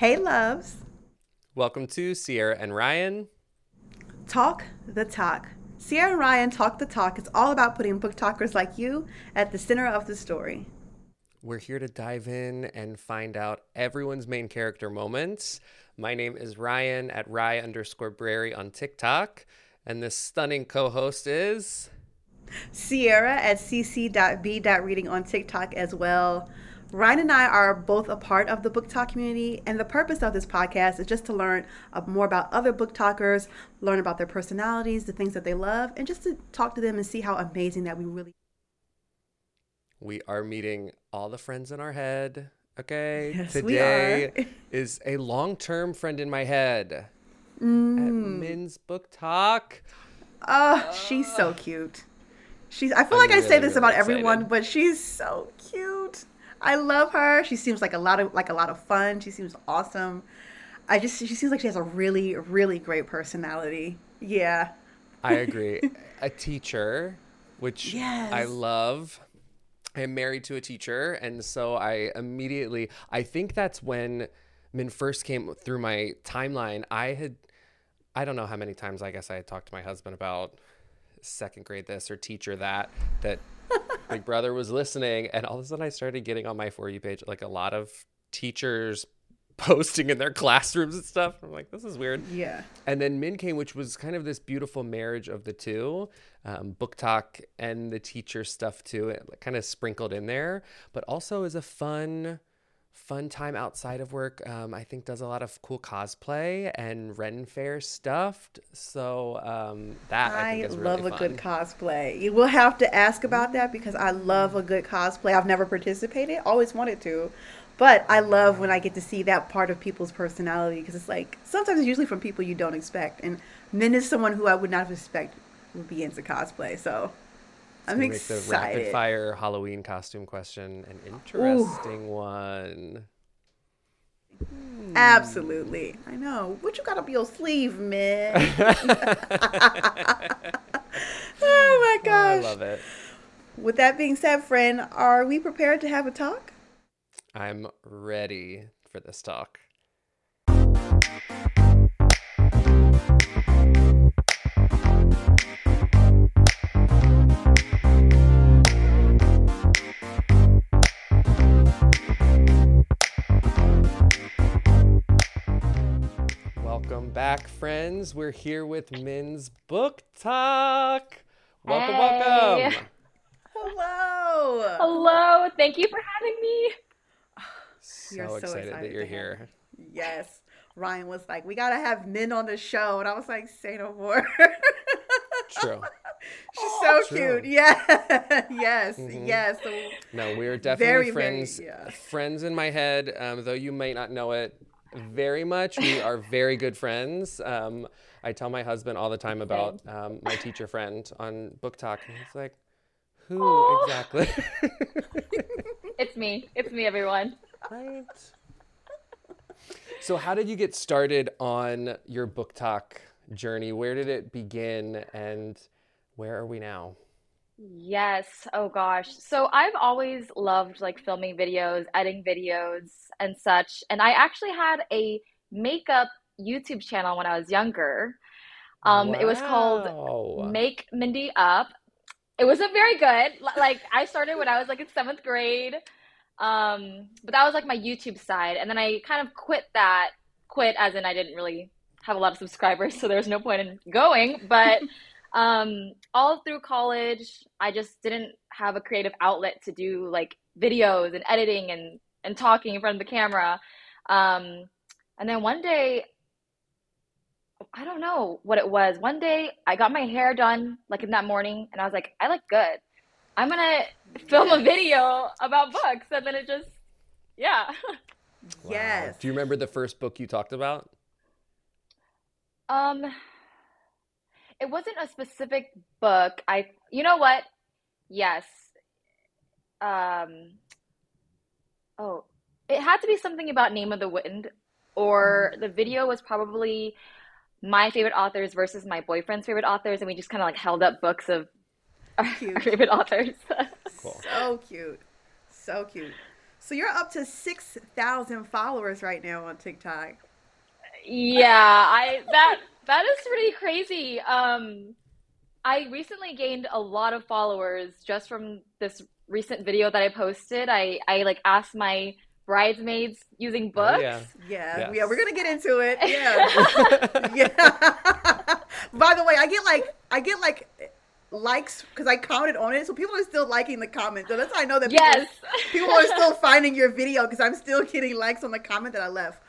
Hey, loves. Welcome to Sierra and Ryan. Talk the tok. Sierra and Ryan talk the talk. It's all about putting BookTokers like you at the center of the story. We're here to dive in and find out everyone's main character moments. My name is Ryan at Ry underscore Brary on TikTok. And this stunning co host is Sierra at sisi.be.reading on TikTok as well. Ryan and I are both a part of the BookTok community, and the purpose of this podcast is just to learn more about other BookTokers, learn about their personalities, the things that they love, and just to talk to them and see how amazing that we really. We are meeting all the friends in our head. Okay, Yes, today is a long-term friend in my head Mm. at Minh's Book Talk. Oh, she's so cute. She's. I feel I'm like I say this really about everyone, but she's so cute. I love her. She seems like a lot of like a lot of fun. She seems awesome. I just she seems like she has a really really great personality. Yeah. I agree. a teacher, which I love. I am married to a teacher, and so I immediately I think that's when Minh first came through my timeline. I had I don't know how many times I guess I had talked to my husband about second grade this or teacher that that Big Brother was listening, and all of a sudden I started getting on my for you page like a lot of teachers posting in their classrooms and stuff. I'm like, this is weird. Yeah. And then Minh came, which was kind of this beautiful marriage of the two, um, BookTok and the teacher stuff too, it kind of sprinkled in there, but also is a fun, fun time outside of work. Um, I think does a lot of cool cosplay and Ren Fair stuff. So um, that I, I, think is love a fun. good cosplay. You will have to ask about that because I love a good cosplay. I've never participated, always wanted to. But I love when I get to see that part of people's personality because it's like sometimes it's usually from people you don't expect. And Minh is someone who I would not have expected would be into cosplay. So I'm Gonna make the rapid fire Halloween costume question an interesting one. Hmm. Absolutely. I know. What you got up your sleeve, Minh? oh my gosh. I love it. With that being said, friend, are we prepared to have a talk? I'm ready for this talk. Friends. We're here with Minh's Book Talk. Welcome, Hey. welcome. Hello. Hello, thank you for having me. So, We are so excited, excited that you're to have here. Yes. Ryan was like, we got to have Minh on the show. And I was like, say no more. True. She's so True. cute. Yeah. yes. Mhm. Yes. No, we are definitely Very, very, friends. yeah. Friends in my head, um, though you may not know it very much. We are very good friends. Um, I tell my husband all the time about um, my teacher friend on BookTok, and he's like, "Who Aw. exactly?" It's me. It's me, everyone. right. So, how did you get started on your BookTok journey? Where did it begin, and where are we now? Yes. Oh gosh. So I've always loved like filming videos, editing videos, and such. And I actually had a makeup YouTube channel when I was younger. Um, it was called Make Mindy Up. It wasn't very good. Like I started when I was like in seventh grade. Um, but that was like my YouTube side. And then I kind of quit that, quit as in I didn't really have a lot of subscribers, so there was no point in going. But um, all through college, I just didn't have a creative outlet to do like videos and editing and, and talking in front of the camera. Um, and then one day I don't know what it was. One day I got my hair done like in that morning and I was like, I look good. I'm gonna film a video about books. And then it just, yeah. Wow. yes. Do you remember the first book you talked about? Um, it wasn't a specific book. I, you know what? Yes. Um, oh, it had to be something about Name of the Wind, or the video was probably my favorite authors versus my boyfriend's favorite authors, and we just kind of like held up books of our, our favorite authors. Cool. So cute. So cute. So you're up to 6,000 followers right now on TikTok. Yeah, I that that is pretty crazy. Um I recently gained a lot of followers just from this recent video that I posted. I I like asked my bridesmaids using books. Oh, yeah. Yeah, Yes. yeah, we're gonna get into it. Yeah, yeah. By the way, I get like I get like likes because I commented on it, so people are still liking the comment. So that's how I know that people, Yes. people are still finding your video because I'm still getting likes on the comment that I left.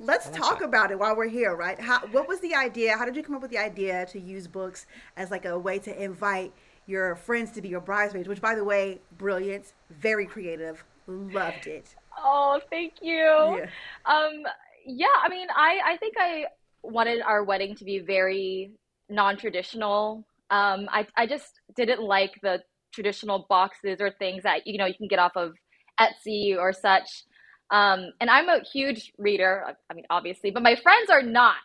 Let's I like talk that. about it while we're here, right? How, what was the idea? How did you come up with the idea to use books as like a way to invite your friends to be your bridesmaids? Which, by the way, brilliant, very creative, loved it. Oh, thank you. Yeah. Um, yeah, I mean, I, I think I wanted our wedding to be very non-traditional. Um, I, I just didn't like the traditional boxes or things that, you know, you can get off of Etsy or such. Um, and I'm a huge reader, I mean, obviously, but my friends are not.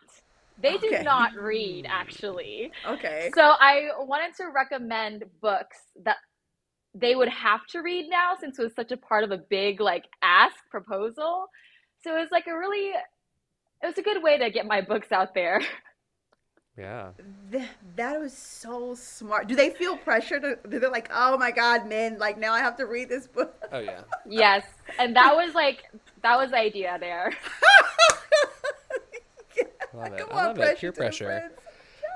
They do not read, actually. Okay. So I wanted to recommend books that they would have to read now since it was such a part of a big like ask proposal. So it was like a really it was a good way to get my books out there. Yeah. Th- that was so smart. Do they feel pressure to? They're like, oh my god, man! Like now I have to read this book. Oh yeah. yes. And that was like that was the idea there. I love it. I love it. Peer pressure. friends.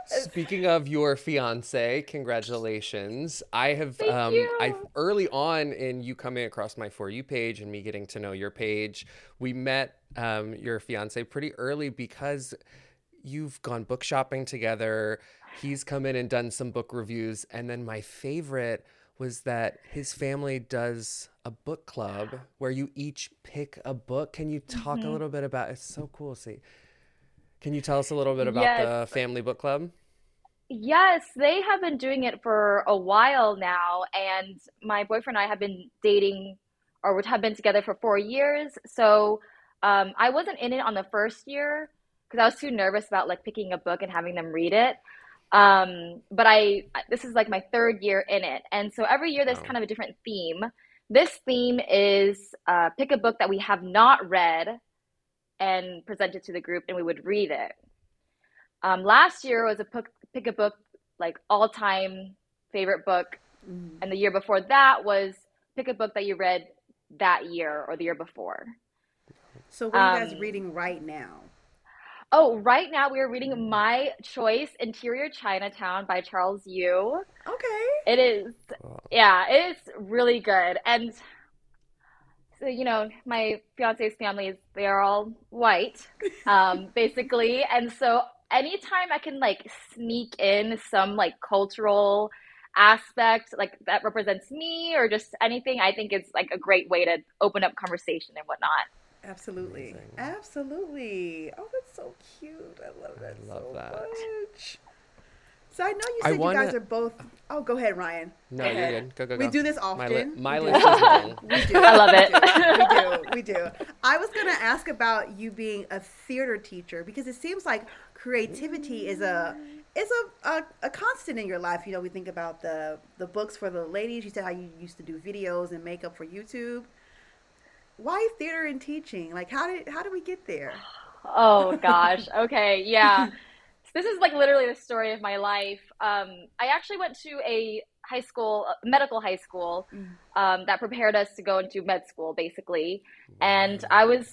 Speaking of your fiance, congratulations. I have Thank um you. I early on in you coming across my for you page and me getting to know your page, we met um your fiance pretty early because you've gone book shopping together. He's come in and done some book reviews and then my favorite was that his family does a book club where you each pick a book. Can you talk Mm-hmm. a little bit about it's so cool. See. Can you tell us a little bit about Yes. the family book club? Yes, they have been doing it for a while now, and my boyfriend and I have been dating or would have been together for four years. So um, I wasn't in it on the first year because I was too nervous about like picking a book and having them read it. Um, but I this is like my third year in it, and so every year there's kind of a different theme. This theme is uh, pick a book that we have not read and present it to the group, and we would read it. Um, last year was a pick, pick a book like all time favorite book, Mhm. and the year before that was pick a book that you read that year or the year before. So what are you guys Um, reading right now? Oh, right now we are reading My Choice Interior Chinatown by Charles Yu. Okay. It is, yeah, it's really good. And so, you know, my fiance's family is, they are all white, um, basically. And so anytime I can like sneak in some like cultural aspect, like that represents me or just anything, I think it's like a great way to open up conversation and whatnot. Absolutely. Amazing. Absolutely. Oh, that's so cute. I love that I love so that. much. So I know you I said you guys are both. Oh, go ahead, Ryan. No, Go you're ahead. good. Go, go, go. We do this My, li- often. my We list do. is long. We do. I love We it. do. We do. We do. I was gonna ask about you being a theater teacher because it seems like creativity is a is a, a, a constant in your life. You know, we think about the the books for the ladies. You said how you used to do videos and makeup for YouTube. Why theater and teaching? Like, how did how did we get there? Oh gosh. Okay. Yeah. This is like literally the story of my life. Um, I actually went to a high school, uh, medical high school, Mm. um, that prepared us to go into med school, basically. And I was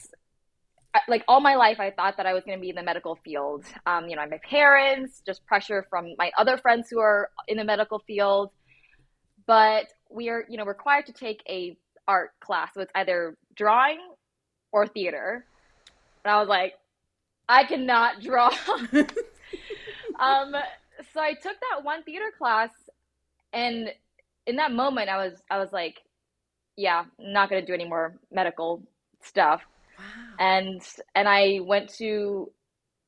like all my life, I thought that I was going to be in the medical field. Um, you know, my parents, just pressure from my other friends who are in the medical field. But we are, you know, required to take a art class, so it's either drawing or theater. And I was like, I cannot draw. um, so I took that one theater class, and in that moment, I was, I was like, yeah, I'm not going to do any more medical stuff. Wow. and and I went to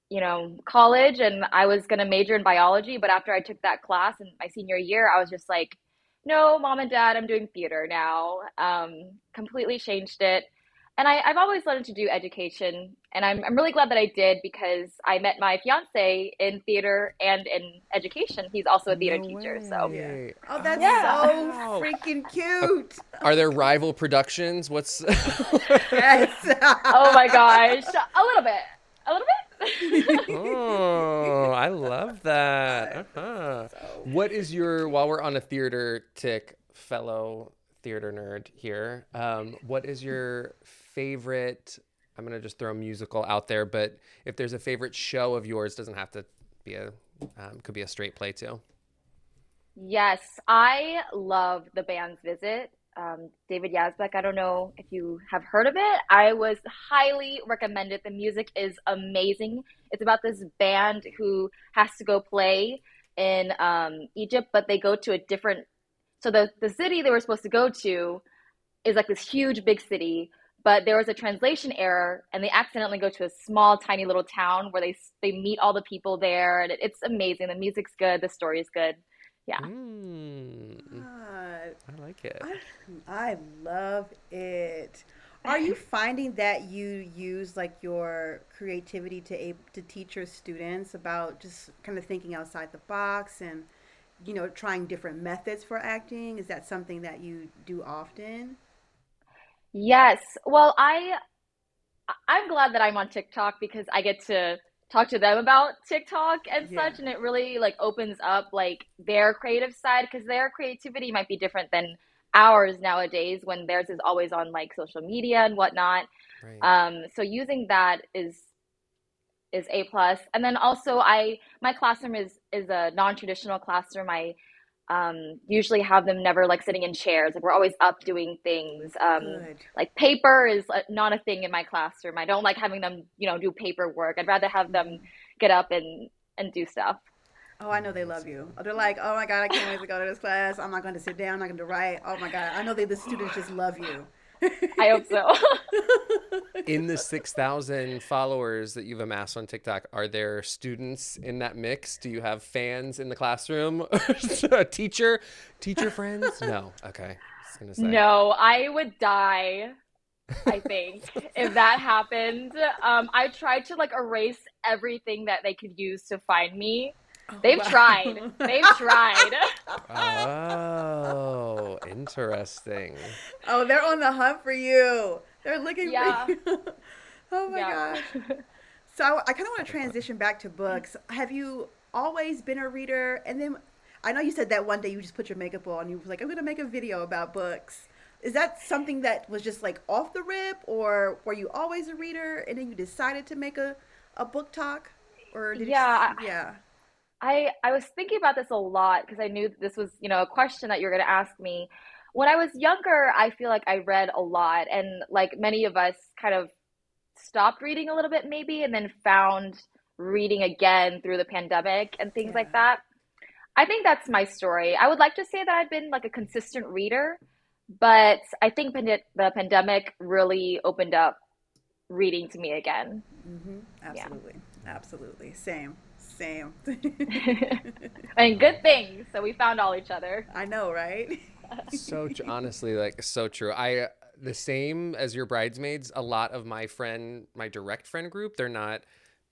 you know college and I was going to major in biology but after I took that class in my senior year I was just like no mom and dad I'm doing theater now. Um completely changed it and I, I've always wanted to do education, and I'm I'm really glad that I did because I met my fiance in theater and in education. He's also a theater No teacher, so way. Oh, that's Yeah. so Wow. freaking cute. Are there rival productions? What's yes. oh my gosh, a little bit, a little bit. oh, I love that. Uh-huh. What is your while we're on a theater tick, fellow theater nerd here? Um, what is your favorite? I'm gonna just throw musical out there, but if there's a favorite show of yours, doesn't have to be a, um, could be a straight play too. Yes, I love the band's visit. Um, David Yazbek, I don't know if you have heard of it. I was highly recommended. The music is amazing. It's about this band who has to go play in um, Egypt, but they go to a different. So the the city they were supposed to go to is like this huge big city, but there was a translation error, and they accidentally go to a small, tiny little town where they they meet all the people there, and it, it's amazing. The music's good, the story is good. Yeah. Mm, God, I like it. I, I love it. Are you finding that you use like your creativity to a- to teach your students about just kind of thinking outside the box and you know trying different methods for acting? Is that something that you do often? Yes. Well, I I'm glad that I'm on TikTok because I get to talk to them about TikTok and Yeah. such, and it really like opens up like their creative side because their creativity might be different than ours nowadays when theirs is always on like social media and whatnot. Right. Um, so using that is is A plus. And then also I my classroom is is a non-traditional classroom. I um, usually have them never like sitting in chairs. Like we're always up doing things. Um, Good. like paper is uh, not a thing in my classroom. I don't like having them, you know, do paperwork. I'd rather have them get up and and do stuff. Oh, I know they love you. They're like, oh my god, I can't wait to go to this class. I'm not going to sit down. I'm not going to write. Oh my god, I know they the students just love you. I hope so. in the 6,000 followers that you've amassed on TikTok, are there students in that mix? Do you have fans in the classroom? teacher? Teacher friends? No. Okay. I no, I would die. I think if that happened, um, I tried to like erase everything that they could use to find me. Oh, They've Wow. tried. They've tried. Oh, interesting. Oh, they're on the hunt for you. They're looking Yeah. for you. oh my Yeah. gosh. So I kind of want to transition back to books. Have you always been a reader? And then I know you said that one day you just put your makeup on. You were like, I'm going to make a video about books. Is that something that was just like off the rip, or were you always a reader and then you decided to make a, a BookTok? Or did Yeah. You, yeah. I I I was thinking about this a lot because I knew this was, you know, a question that you were going to ask me. When I was younger, I feel like I read a lot and like many of us kind of stopped reading a little bit maybe and then found reading again through the pandemic and things like that. I think that's my story. I would like to say that I've been like a consistent reader, but I think the pandemic really opened up reading to me again. hmm Absolutely. Absolutely. Same. Same. and good thing. So we found all each other. I know, right? so tr- honestly like so true i the same as your bridesmaids a lot of my friend my direct friend group they're not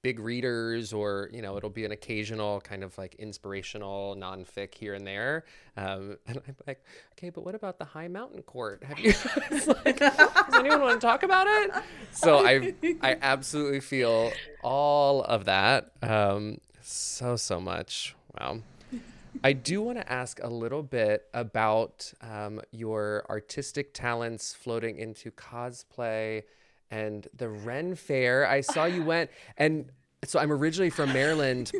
big readers or you know it'll be an occasional kind of like inspirational nonfic here and there um, and i'm like okay but what about the high mountain court have you like, does anyone want to talk about it so i i absolutely feel all of that um, so so much wow I do want to ask a little bit about um, your artistic talents floating into cosplay and the Ren Fair. I saw you went, and so I'm originally from Maryland,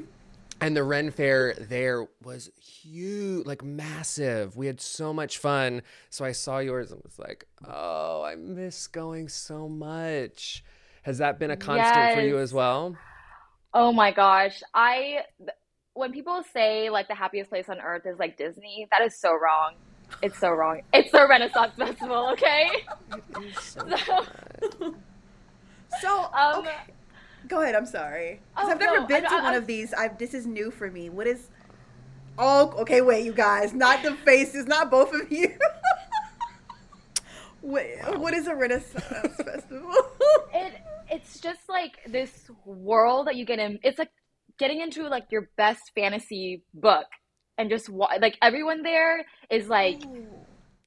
and the Ren Fair there was huge, like massive. We had so much fun. So I saw yours and was like, oh, I miss going so much. Has that been a constant for you as well? Oh my gosh. I when people say like the happiest place on earth is like Disney, that is so wrong. It's so wrong. It's the Renaissance Festival, okay? So So, So, um, okay. Go ahead. I'm sorry. 'Cause Oh, I've never no, been I- to I- one I- of these. I've, this is new for me. What is? Oh, okay. Wait, you guys. Not the faces. Not both of you. Wait, what is a Renaissance festival? It it's just like this world that you get in. It's like getting into like your best fantasy book, and just wa- like everyone there is like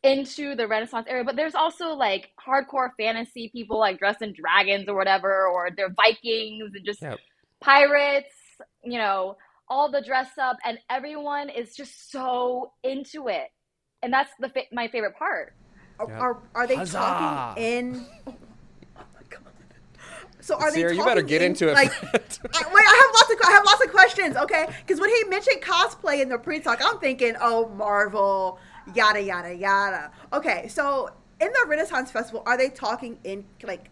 into the Renaissance era. But there's also like hardcore fantasy people like dressed in dragons or whatever, or they're Vikings and just Yep. pirates. You know, all the dress up, and everyone is just so into it, and that's the fa- my favorite part. Are, Yep. are, are they Huzzah. talking in? Oh my god! So are Sierra, they? you better get in, into it. Like, I, wait, I have lots of I have lots of questions. Okay, because when he mentioned cosplay in the pre-talk, I'm thinking, oh, Marvel, yada yada yada. Okay, so in the Renaissance Festival, are they talking in like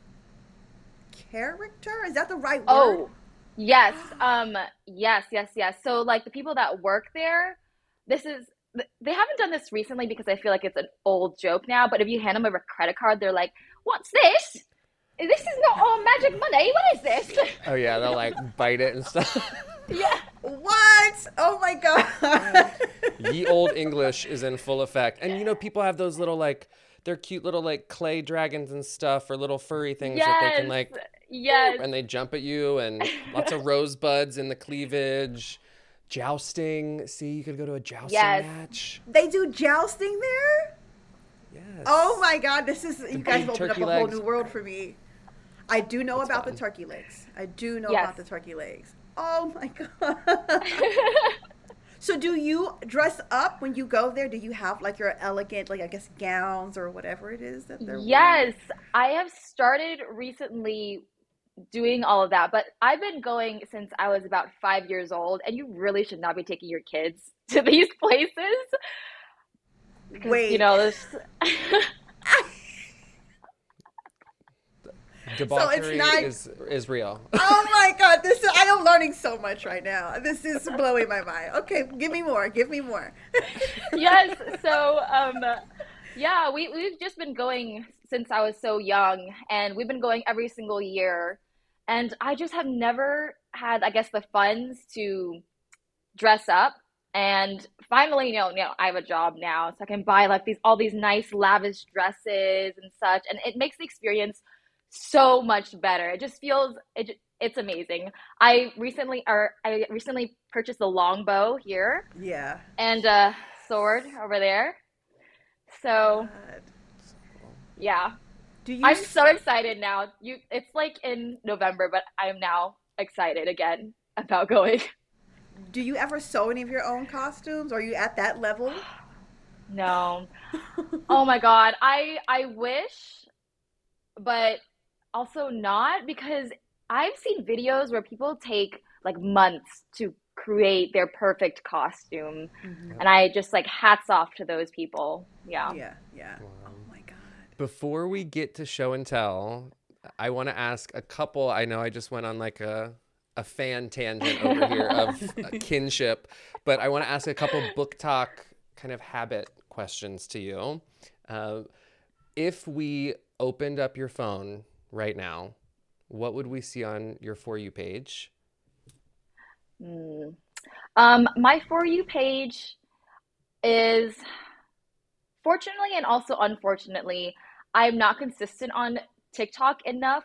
character? Is that the right word? Oh, yes. Um, yes, yes, yes. So like the people that work there, this is they haven't done this recently because I feel like it's an old joke now. But if you hand them a credit card, they're like, "What's this? This is not our magic money. What is this?" oh yeah, they'll like bite it and stuff. yeah. What? Oh my god! Ye old English is in full effect, and you know people have those little like they're cute little like clay dragons and stuff or little furry things that they can like Yes. and they jump at you and lots of rosebuds in the cleavage. Jousting. See, you could go to a jousting Yes. match. they do jousting there. Yes. Oh my god, this is you guys have opened up turkey a whole new world for me. I do know about fun. the turkey legs. I do know Yes. about the turkey legs. Oh my god. so do you dress up when you go there? Do you have like your elegant, like I guess gowns or whatever it is that they're wearing? Yes, I have started recently doing all of that, but I've been going since I was about five years old, and you really should not be taking your kids to these places. Wait. you know, this. it's not- is is real. Oh my god, this is, I am learning so much right now. This is blowing my mind. Okay, give me more. Give me more. yes, so um, yeah, we we've just been going since I was so young, and we've been going every single year, and I just have never had, I guess, the funds to dress up. And finally, you know, you know, I have a job now, so I can buy like these all these nice lavish dresses and such, and it makes the experience so much better. It just feels it. It's amazing. I recently, or I recently purchased a longbow here Yeah. and a sword over there. So God. yeah, Do you I'm so excited now. You, it's like in November, but I'm now excited again about going. do you ever sew any of your own costumes? Are you at that level? No, oh my god, I I wish, but also not because I've seen videos where people take like months to create their perfect costume, Mhm. and I just like hats off to those people. Yeah. Yeah, yeah. Wow. Oh my god. Before we get to show and tell, I want to ask a couple. I know I just went on like a a fan tangent over here of kinship, but I want to ask a couple BookTok kind of habit questions to you. Uh, if we opened up your phone right now, what would we see on your for you page? Hmm. Um, my For You page is fortunately and also unfortunately, I'm not consistent on TikTok enough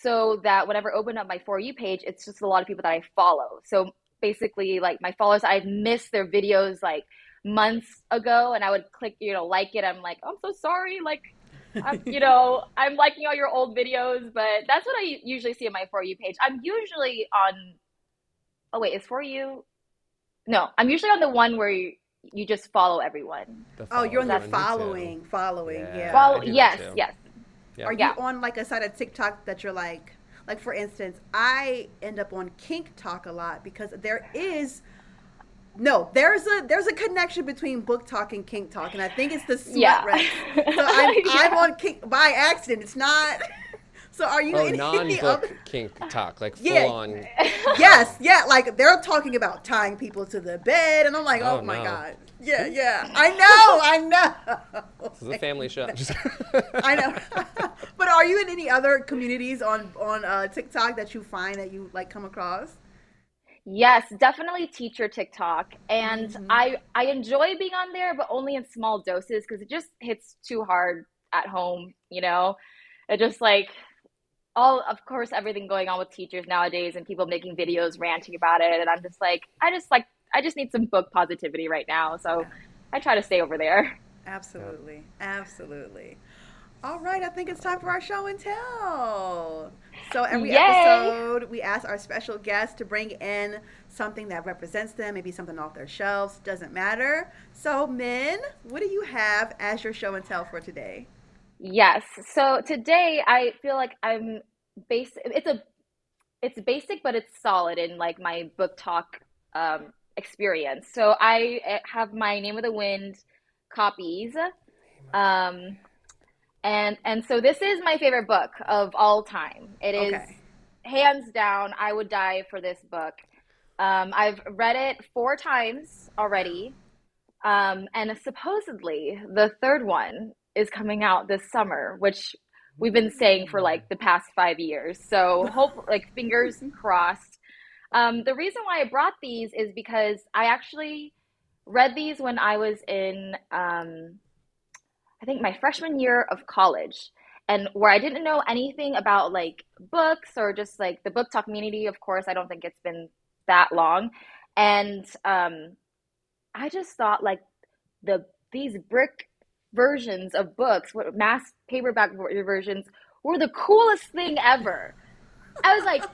so that whenever I open up my For You page, it's just a lot of people that I follow. So basically, like my followers, I've missed their videos like months ago, and I would click, you know, like it. I'm like, I'm so sorry. Like, I'm, you know, I'm liking all your old videos, but that's what I usually see on my For You page. I'm usually on Oh wait, is for you? No, I'm usually on the one where you, you just follow everyone. Oh, you're on the follow too. following, following, Yeah. yeah. Well, I do that yes, yes. Yeah. Are Yeah. you on like a side of TikTok that you're like, like for instance, I end up on KinkTok a lot because there is, no, there's a there's a connection between BookTok and KinkTok, and I think it's the sweat Yeah. reps. So I'm, I'm on kink by accident. It's not. So are you Oh, in any non-book other? kink talk, like full Yeah. on. Yes, yeah, like they're talking about tying people to the bed, and I'm like, oh, Oh, my no. god, yeah, yeah, I know, I know. This is a family show. I know. but are you in any other communities on on uh, TikTok that you find that you like come across? Yes, definitely teacher TikTok. And Mhm. I I enjoy being on there, but only in small doses because it just hits too hard at home, you know? It just like all of course everything going on with teachers nowadays and people making videos ranting about it and I'm just like I just like I just need some book positivity right now. So I try to stay over there. Absolutely. Absolutely. All right, I think it's time for our show and tell. So every Yay. episode, we ask our special guest to bring in something that represents them, maybe something off their shelves, doesn't matter. So, Minh, what do you have as your show and tell for today? Yes. So today I feel like I'm basic. It's a, it's basic, but it's solid in like my BookTok um, experience. So I eh, have my Name of the Wind copies, um, and and so this is my favorite book of all time. It is Okay. hands down. I would die for this book. Um, I've read it four times already. Um, and supposedly the third one is coming out this summer, which we've been saying for like the past five years. So hope like fingers crossed. Um, the reason why I brought these is because I actually read these when I was in um, I think my freshman year of college. And where I didn't know anything about like books or just like the BookTok community, of course, I don't think it's been that long. And um, I just thought like the these brick versions of books, what mass paperback versions, were the coolest thing ever. I was like,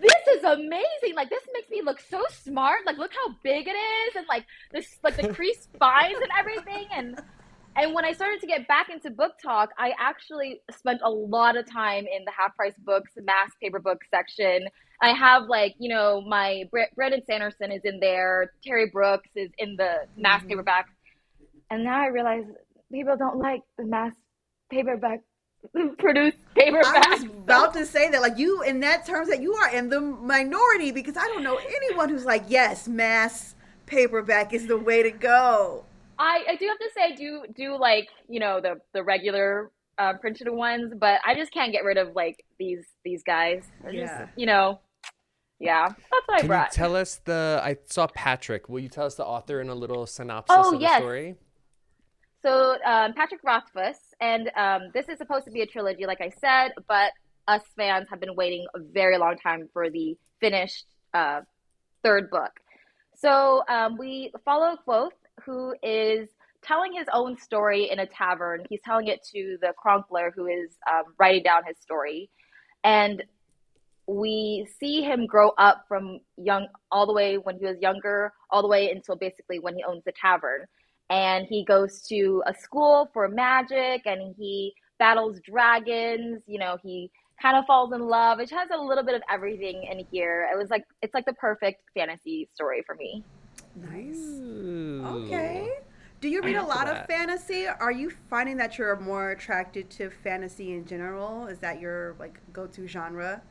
this is amazing. Like this makes me look so smart. Like look how big it is, and like this like the creased spines and everything. And and when I started to get back into book talk, I actually spent a lot of time in the half price books, mass paper book section. I have like, you know, my Bre- Brandon Sanderson is in there, Terry Brooks is in the mass Mhm. paperback. And now I realize people don't like the mass paperback produced paperback. I was about to say that, like you, in that terms, that you are in the minority because I don't know anyone who's like, yes, mass paperback is the way to go. I, I do have to say I do do like you know the the regular uh, printed ones, but I just can't get rid of like these these guys. They're Yeah. just, you know, yeah. That's what I Can you brought. tell us the? I saw Patrick. Will you tell us the author and a little synopsis Oh, of yes. the story? so um, Patrick Rothfuss, and um, this is supposed to be a trilogy, like I said, but us fans have been waiting a very long time for the finished uh, third book. So um, we follow Kvothe, who is telling his own story in a tavern. He's telling it to the chronicler who is um, writing down his story. And we see him grow up from young, all the way when he was younger, all the way until basically when he owns the tavern. And he goes to a school for magic and he battles dragons. You know, he kind of falls in love. It has a little bit of everything in here. It was like, it's like the perfect fantasy story for me. Nice. Ooh. Okay. Do you read a lot of fantasy? Are you finding that you're more attracted to fantasy in general? Is that your like go-to genre?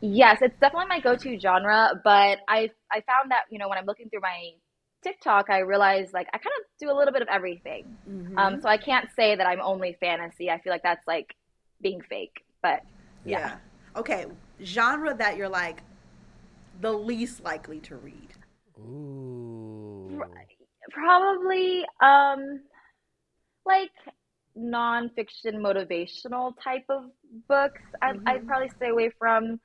Yes, it's definitely my go-to genre, but I I found that, you know, when I'm looking through my TikTok, I realized like I kind of do a little bit of everything. Mhm. Um, so I can't say that I'm only fantasy. I feel like that's like being fake, but yeah. Okay. Genre that you're like the least likely to read. Ooh. Probably um like nonfiction motivational type of books. I'd, I'd Mhm. probably stay away from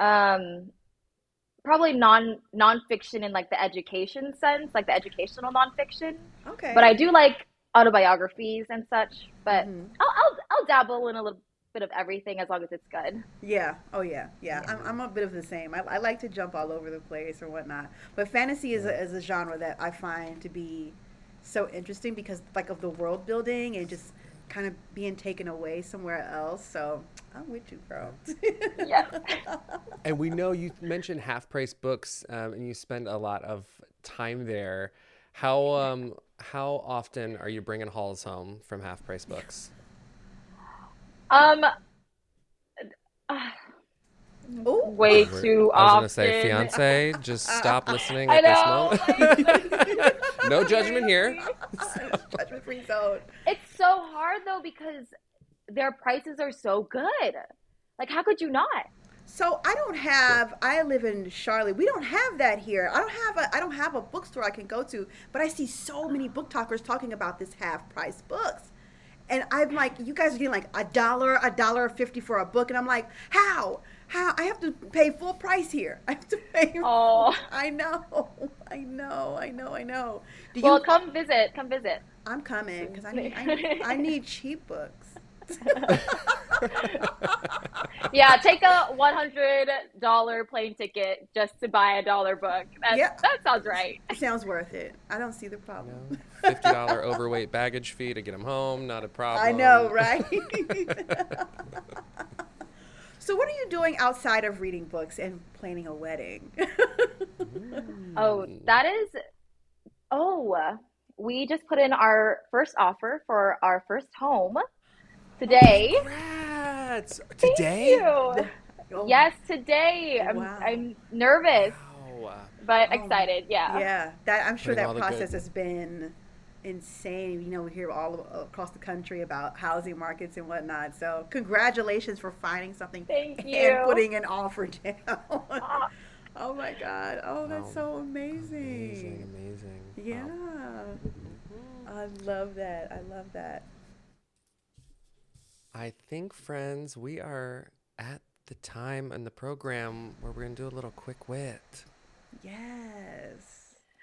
um probably non nonfiction in like the education sense, like the educational nonfiction. Okay. But I do like autobiographies and such. But Mhm. I'll, I'll I'll dabble in a little bit of everything as long as it's good. Yeah. Oh yeah. Yeah. I'm, I'm a bit of the same. I, I like to jump all over the place or whatnot. But fantasy is a, is a genre that I find to be so interesting because like of the world building and just kind of being taken away somewhere else. So I'm with you, girl. Yeah. And we know you mentioned half price books, um, and you spend a lot of time there. How um how often are you bringing hauls home from half price books? Um. Ooh. way We're- too I was often. gonna say, fiance, just stop listening at this moment. no judgment here. Judgment free zone. It's so hard though because their prices are so good. Like, how could you not? So I don't have. I live in Charlotte. We don't have that here. I don't have a. I don't have a bookstore I can go to. But I see so many BookTokers talking about this half price books, And I'm like, you guys are getting like a dollar, a dollar fifty for a book, and I'm like, how? How? I have to pay full price here. I have to pay. Oh. I know, I know, I know, I know. Do Well, you? come visit. Come visit. I'm coming because I need, I need, I need cheap books. Yeah, take a one hundred dollar plane ticket just to buy a dollar book. That, Yeah. that sounds right. Sounds worth it. I don't see the You problem. Know, fifty dollar overweight baggage fee to get them home, not a problem. I know, right? so, what are you doing outside of reading books and planning a wedding? Oh, that is. Oh, we just put in our first offer for our first home today. Congrats! Thank Today? you. Oh, Yes, today. I'm, Wow. I'm nervous, Wow. but Oh, excited. Yeah. Yeah, that I'm sure Putting that process good- has been insane. You know, we hear all across the country about housing markets and whatnot. So, congratulations for finding something Thank you. and putting an offer down. Ah. oh my God! Oh, that's Wow. so amazing. Amazing, amazing. Yeah, Wow. I love that. I love that. I think, friends, we are at the time in the program where we're gonna do a little quick wit, Yes.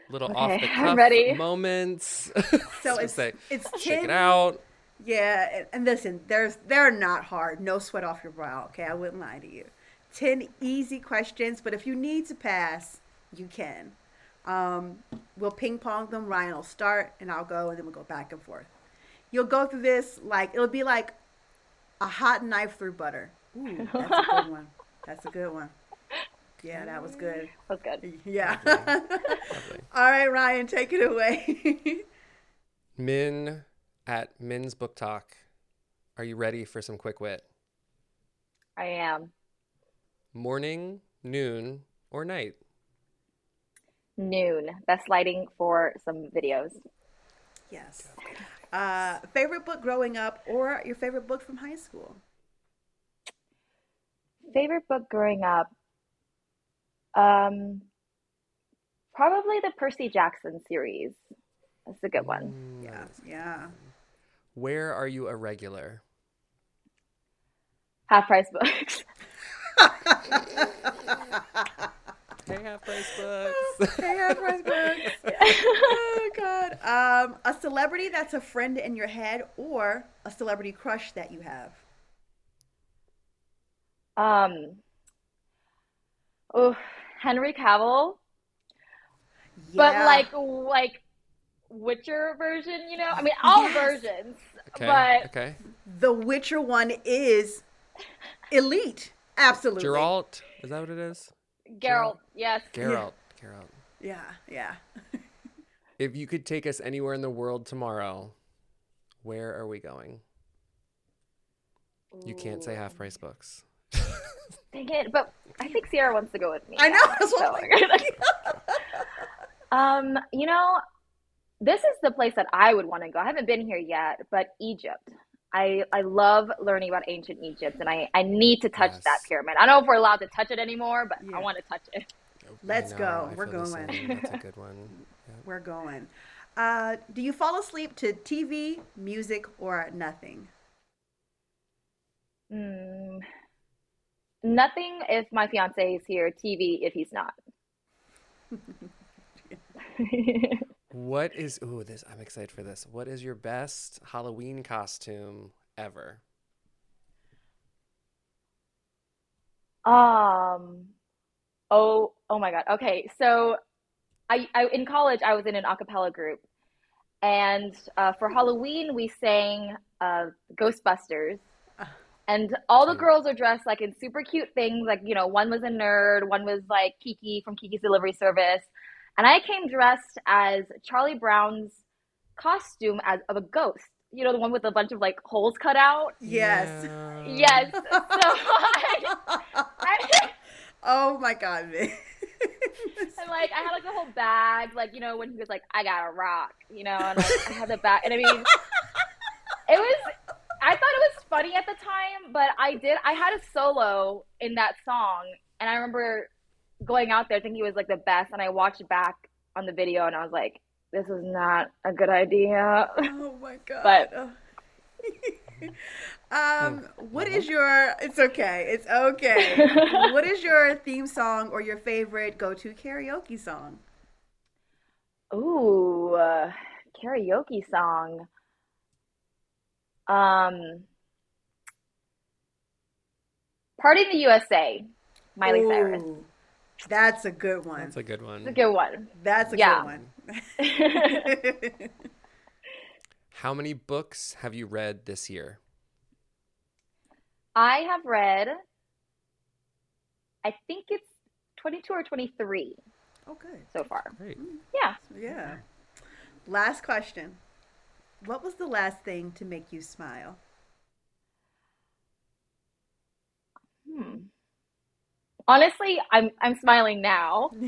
Little Okay, off the cuff ready. moments. So it's say, it's check it out. Yeah, and, and listen, there's they're not hard. No sweat off your brow. Okay, I wouldn't lie to you. Ten easy questions, but if you need to pass, you can. Um, we'll ping pong them. Ryan will start, and I'll go, and then we'll go back and forth. You'll go through this like it'll be like a hot knife through butter. Ooh, that's a good one. That's a good one. Yeah, that was good. That's good. Yeah. Lovely. All right, Ryan, take it away. Minh at Minh's Book Talk. Are you ready for some quick wit? I am. Morning, noon, or night? Noon. Best lighting for some videos. yes. Uh, favorite book growing up, or your favorite book from high school? Favorite book growing up? Um, probably the Percy Jackson series. That's a good one. Mm, Yeah, yeah. Where are you a regular? Half price books. Hey, half price books. Hey, half price books. Oh God. Um, a celebrity that's a friend in your head, or a celebrity crush that you have. Um, oh, Henry Cavill, but like like Witcher version, you know? I mean, all Yes. versions, Okay. but okay. the Witcher one is elite. Absolutely. Geralt. Is that what it is? Geralt, yes. Geralt. Geralt. Yeah, yeah. If you could take us anywhere in the world tomorrow, where are we going? You can't say half price books. Dang it! But I think Sierra wants to go with me. I know. now, That's what so I'm gonna- um, you know, this is the place that I would want to go. I haven't been here yet, but Egypt. I I love learning about ancient Egypt, and I I need to touch that pyramid. I don't know if we're allowed to touch it anymore, but Yeah. I want to touch it. Let's I go. I We're going. That's a good one. Yeah. We're going. Uh, do you fall asleep to TV, music, or nothing? Mm, nothing if my fiance is here. TV if he's not. What is ooh this I'm excited for this. What is your best Halloween costume ever? Um, oh, oh my God. Okay, so I, I in college I was in an a cappella group, and uh, for Halloween we sang uh, Ghostbusters, and all the Cute. girls are dressed like in super cute things. Like you know, one was a nerd, one was like Kiki from Kiki's Delivery Service, and I came dressed as Charlie Brown's costume as of a ghost. You know, the one with a bunch of like holes cut out. Yes. Yeah. Yes. So I, I oh my God, man. And like I had like the whole bag, like you know when he was like, "I got a rock," you know, and like, I had the bag, and I mean, it was. I thought it was funny at the time, but I did. I had a solo in that song, and I remember going out there thinking it was like the best, and I watched back on the video, and I was like, "This is not a good idea." oh my God. But- Oh. um, what is your? It's okay. It's okay. what is your theme song or your favorite go-to karaoke song? Ooh, uh, karaoke song. Um, Party in the USA, Miley Cyrus. That's a good one. That's a good one. That's a good one. That's a Yeah. good one. How many books have you read this year? I have read, I think it's 22 or 23 oh, good. so far. Great. Yeah. Yeah. Last question. What was the last thing to make you smile? Hmm. Honestly, I'm I'm smiling now.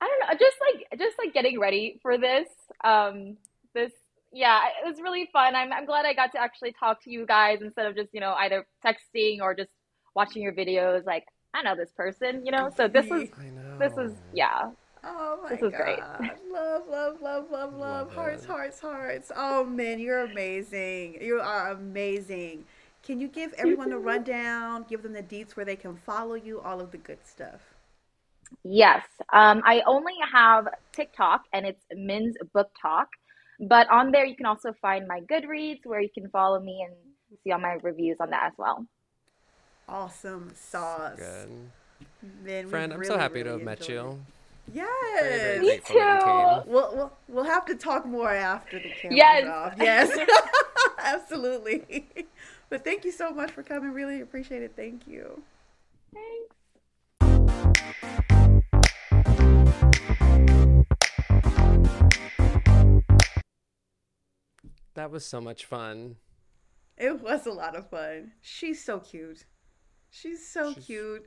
I don't know, just like just like getting ready for this. Um, this yeah, it was really fun. I'm I'm glad I got to actually talk to you guys instead of just, you know, either texting or just watching your videos. Like, I know this person, you know. So this was this is yeah. Oh my This was god. great. Love, love, love, love, love. Love Hearts, it. hearts, hearts. Oh man, you're amazing. You are amazing. Can you give everyone a rundown? Give them the deets where they can follow you, all of the good stuff. Yes. Um, I only have TikTok and it's Minh's Book Talk. But on there, you can also find my Goodreads where you can follow me and see all my reviews on that as well. Awesome sauce. Good. Man, we Friend, I'm so really, happy to have met you. it. Very, very Yes. Me grateful that you too. We'll, we'll, we'll have to talk more after the camera's Yes. off. Yes. Absolutely. But thank you so much for coming. Really appreciate it. Thank you. Thanks. That was so much fun. It was a lot of fun. She's so cute. She's so She's- cute.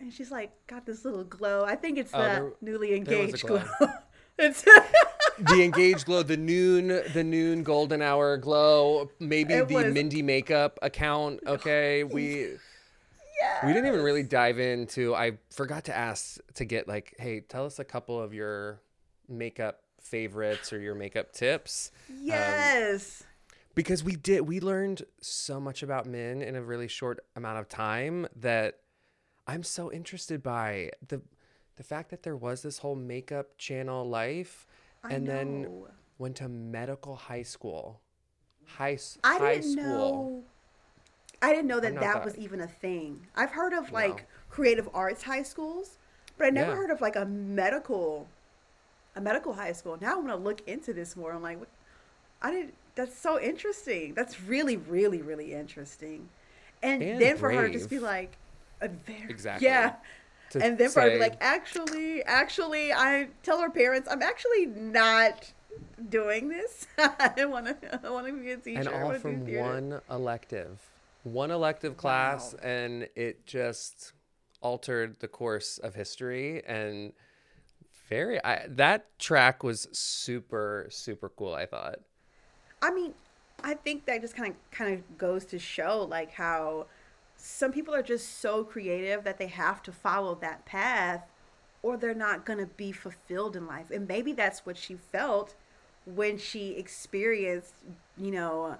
And she's like got this little glow. I think it's Oh, the there- newly there was a engaged glow. glow. it's The engaged glow, the noon, the noon golden hour glow, maybe It the was- Mindy makeup account. Okay, we we didn't even really dive into. I forgot to ask to get like, hey, tell us a couple of your makeup favorites or your makeup tips. Um, yes. because we did we learned so much about Minh in a really short amount of time that I'm so interested by the the fact that there was this whole makeup channel life I and then went to medical high school. High I high didn't school. know. I didn't know that that that- was even a thing. I've heard of No. like creative arts high schools, but I never Yeah. heard of like a medical, a medical high school. Now I want to look into this more. I'm like, what- I didn't. That's so interesting. That's really, really, really interesting. And, And then for her to just be like, very, Exactly. yeah. And then for her to be say- like, actually, actually, I tell her parents, I'm actually not doing this. I want to. I want to be a teacher. and all from theater." one elective one elective class Wow. and it just altered the course of history and very I, that track was super super cool i thought I mean, I think that just kind of kind of goes to show like how some people are just so creative that they have to follow that path or they're not going to be fulfilled in life. And maybe that's what she felt when she experienced, you know,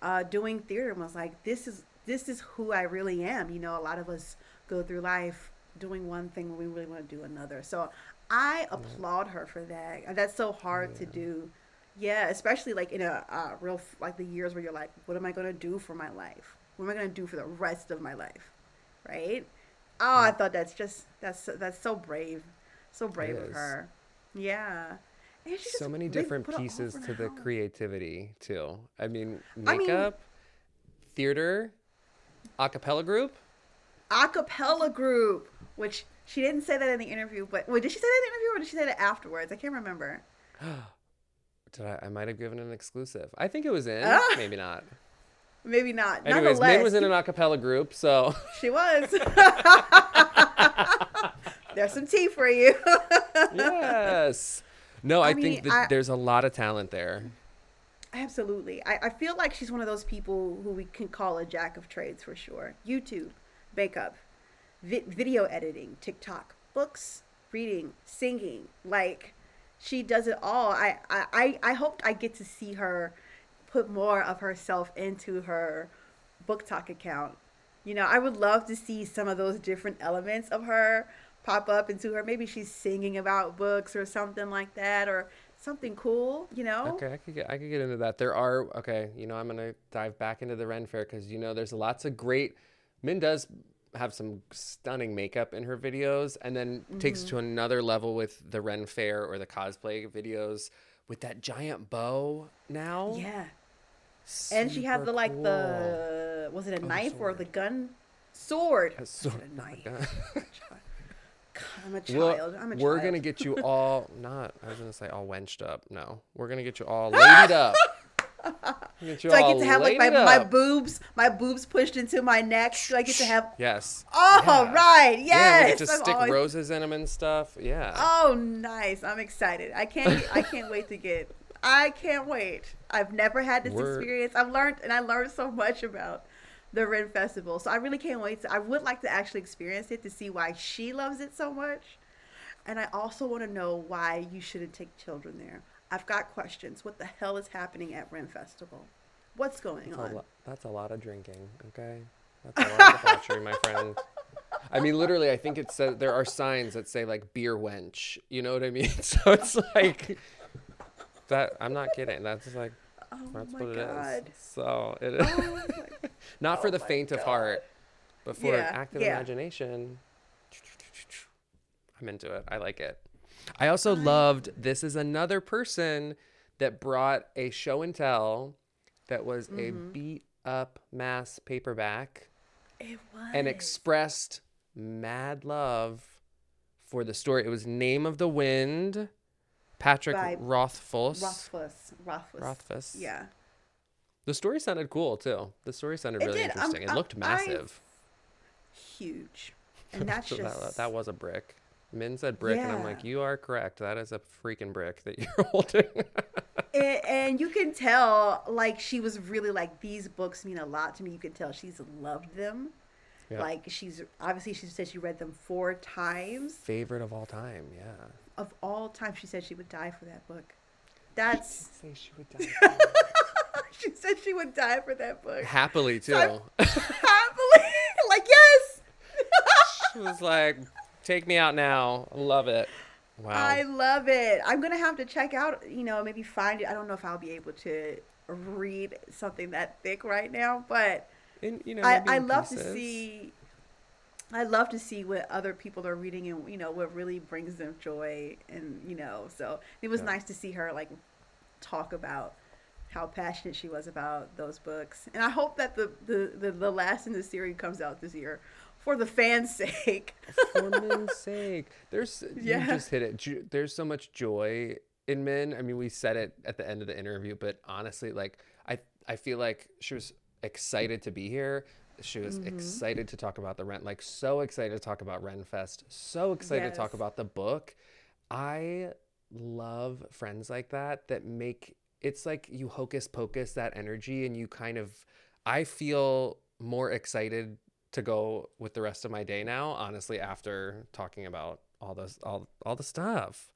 uh, doing theater and was like, this is this is who I really am. You know, a lot of us go through life doing one thing when we really want to do another. So I applaud her for that. That's so hard to do. Yeah, especially like in a uh, real like the years where you're like, what am I gonna do for my life? What am I gonna do for the rest of my life? Right? Oh, I thought that's just that's that's so brave, so brave of her. Yeah. So many different put it all pieces to the her. creativity too i mean I mean- makeup theater a cappella group acapella group, which she didn't say that in the interview, but wait, did she say that in the interview or did she say that afterwards? I can't remember. did i i might have given an exclusive i think it was in Ah. maybe not Maybe not. anyways Minh was in an a cappella group so she was. There's some tea for you. yes no i, I think that I- there's a lot of talent there Absolutely. I, I feel like she's one of those people who we can call a jack of trades for sure. YouTube, makeup, vi- video editing, TikTok, books, reading, singing. Like, she does it all. I, I, I- I hope I get to see her put more of herself into her book talk account. You know, I would love to see some of those different elements of her pop up into her. Maybe she's singing about books or something like that, or something cool. You know? Okay, I could get I could get into that. There are okay, you know, I'm gonna dive back into the Ren Fair because you know there's lots of great. Minh does have some stunning makeup in her videos, and then takes Mm-hmm. to another level with the Ren Fair or the cosplay videos with that giant bow now. Yeah. And she had the like cool. the was it a Oh, knife or the gun? Sword. A sword, a knife? God, I'm a Well, child. I'm a child. we're gonna get you all not. I was gonna say all wenched up. No, we're gonna get you all ladied up. So I get to have like my, my boobs, my boobs pushed into my neck. So I get to have. Yes. Oh Yeah. right, yes. Yeah, we get to I'm stick always- roses in them and stuff. Yeah. Oh, nice! I'm excited. I can't. I can't wait to get. I can't wait. I've never had this We're- experience. I've learned, and I learned so much about the Ren Festival. So I really can't wait. To, I would like to actually experience it to see why she loves it so much, and I also want to know why you shouldn't take children there. I've got questions. What the hell is happening at Ren Festival? What's going That's a, on? lo- that's a lot of drinking. Okay. That's a lot of debauchery, my friend. I mean, literally, I think it says there are signs that say like beer wench. You know what I mean? So it's like that. I'm not kidding. That's like Oh that's my what it is. god! So it is Oh not for oh the my faint of heart, but for Yeah, an active yeah. imagination. I'm into it. I like it. I also loved this is another person that brought a show and tell that was a Mm-hmm. beat up mass paperback It was. and expressed mad love for the story. It was Name of the Wind, Patrick By Rothfuss. Rothfuss. Rothfuss. Rothfuss. Yeah. The story sounded cool too. The story sounded It really did. Interesting. it looked I- massive. Huge. And that's So just. that, that was a brick. Min said brick, and I'm like, you are correct. That is a freaking brick that you're holding. and, and you can tell, like, she was really like, these books mean a lot to me. You can tell she's loved them. Yeah. Like, she's obviously, she said she read them four times. Favorite of all time, yeah. Of all time, she said she would die for that book. That's. She Say she would die. she said she would die for that book. Happily too. I- Happily. like, yes. she was like, "Take me out now." I love it. Wow. I love it. I'm gonna have to check out, you know, maybe find it. I don't know if I'll be able to read something that thick right now, but And, you know, I, I in love to see. I love to see what other people are reading and you know what really brings them joy and you know so it was Yeah. nice to see her like talk about how passionate she was about those books and I hope that the the the, the last in the series comes out this year for the fans' sake. For Minh's sake, there's Yeah. you just hit it. There's so much joy in men. I mean, we said it at the end of the interview, but honestly, like I I feel like she was excited to be here. She was Mm-hmm. excited to talk about the rent, like so excited to talk about Renfest, so excited to talk about the book. I love friends like that that make it's like you hocus pocus that energy and you kind of I feel more excited to go with the rest of my day now, honestly, after talking about all this all all the stuff.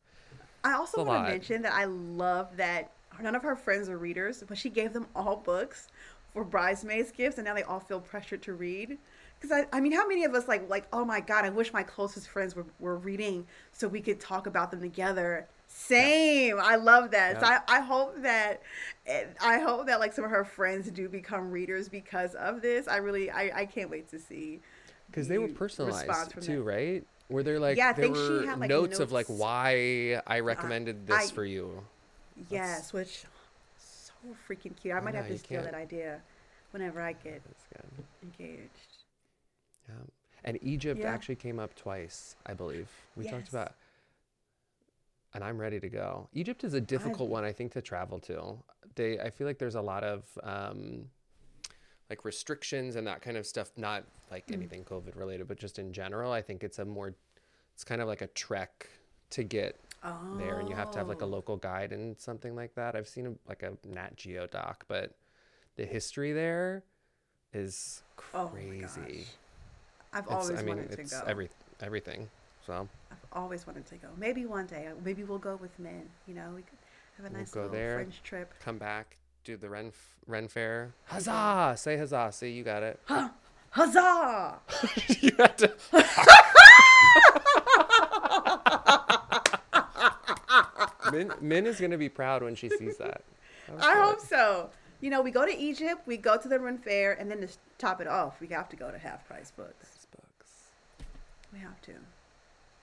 I also want to mention that I love that none of her friends are readers, but she gave them all books for bridesmaids gifts, and now they all feel pressured to read. Because I, I mean, how many of us like like oh my god, I wish my closest friends were, were reading so we could talk about them together. Same, I love that. So I, I hope that eh, I hope that like some of her friends do become readers because of this. I really I, I can't wait to see. Because they were personalized too, that. right? Were there like Yeah, I there think she were had, like, notes, of like why I recommended this I- for you? Yes, which so freaking cute. I might know, have to steal can't- that idea whenever I get engaged. Yeah. And Egypt Yeah. actually came up twice, I believe. We talked about and I'm ready to go. Egypt is a difficult one, I think, to travel to. They I feel like there's a lot of um like restrictions and that kind of stuff, not like Mm. anything COVID related, but just in general. I think it's a more it's kind of like a trek to get Oh. there and you have to have like a oh. local guide and something like that. I've seen a, like a Nat Geo doc, but the history there is Oh crazy. gosh. I've It's, always I mean, wanted to go. every everything. So I've always wanted to go. Maybe one day. Maybe we'll go with Minh. You know, we could have a We'll nice go little there. French trip. come back, do the Ren Ren Fair. Huzzah! Say huzzah. See, you got it. Huzzah! you had to. Minh, Minh is gonna be proud when she sees that. That I good. hope so. You know, we go to Egypt, we go to the Ren Fair, and then to top it off, we have to go to Half Price Books. Books. We have to.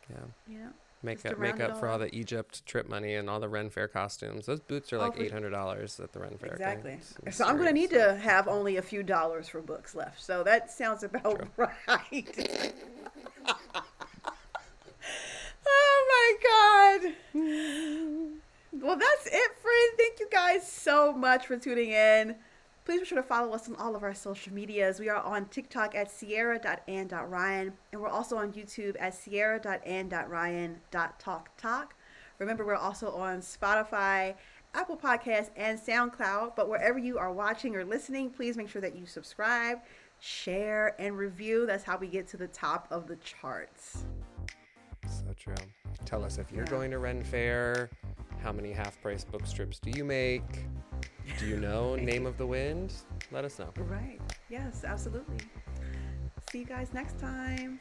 Yeah. You know. Make up, make up for all the Egypt trip money and all the Ren Fair costumes. Those boots are Oh, like for- eight hundred dollars at the Ren Fair. Exactly. Some So I'm going to need to have only a few dollars for books left. So that sounds about True. right. oh my Well, that's it, friend. Thank you guys so much for tuning in. Please be sure to follow us on all of our social medias. We are on TikTok at sierra.and.ryan, and we're also on YouTube at sierra.and.ryan.talktalk. Remember, we're also on Spotify, Apple Podcasts, and SoundCloud. But wherever you are watching or listening, please make sure that you subscribe, share, and review. That's how we get to the top of the charts. True. Tell us if you're Yeah. going to Ren Fair. How many half price book strips do you make? Do you know Name of the Wind? Let us know. Right. Yes, absolutely. See you guys next time.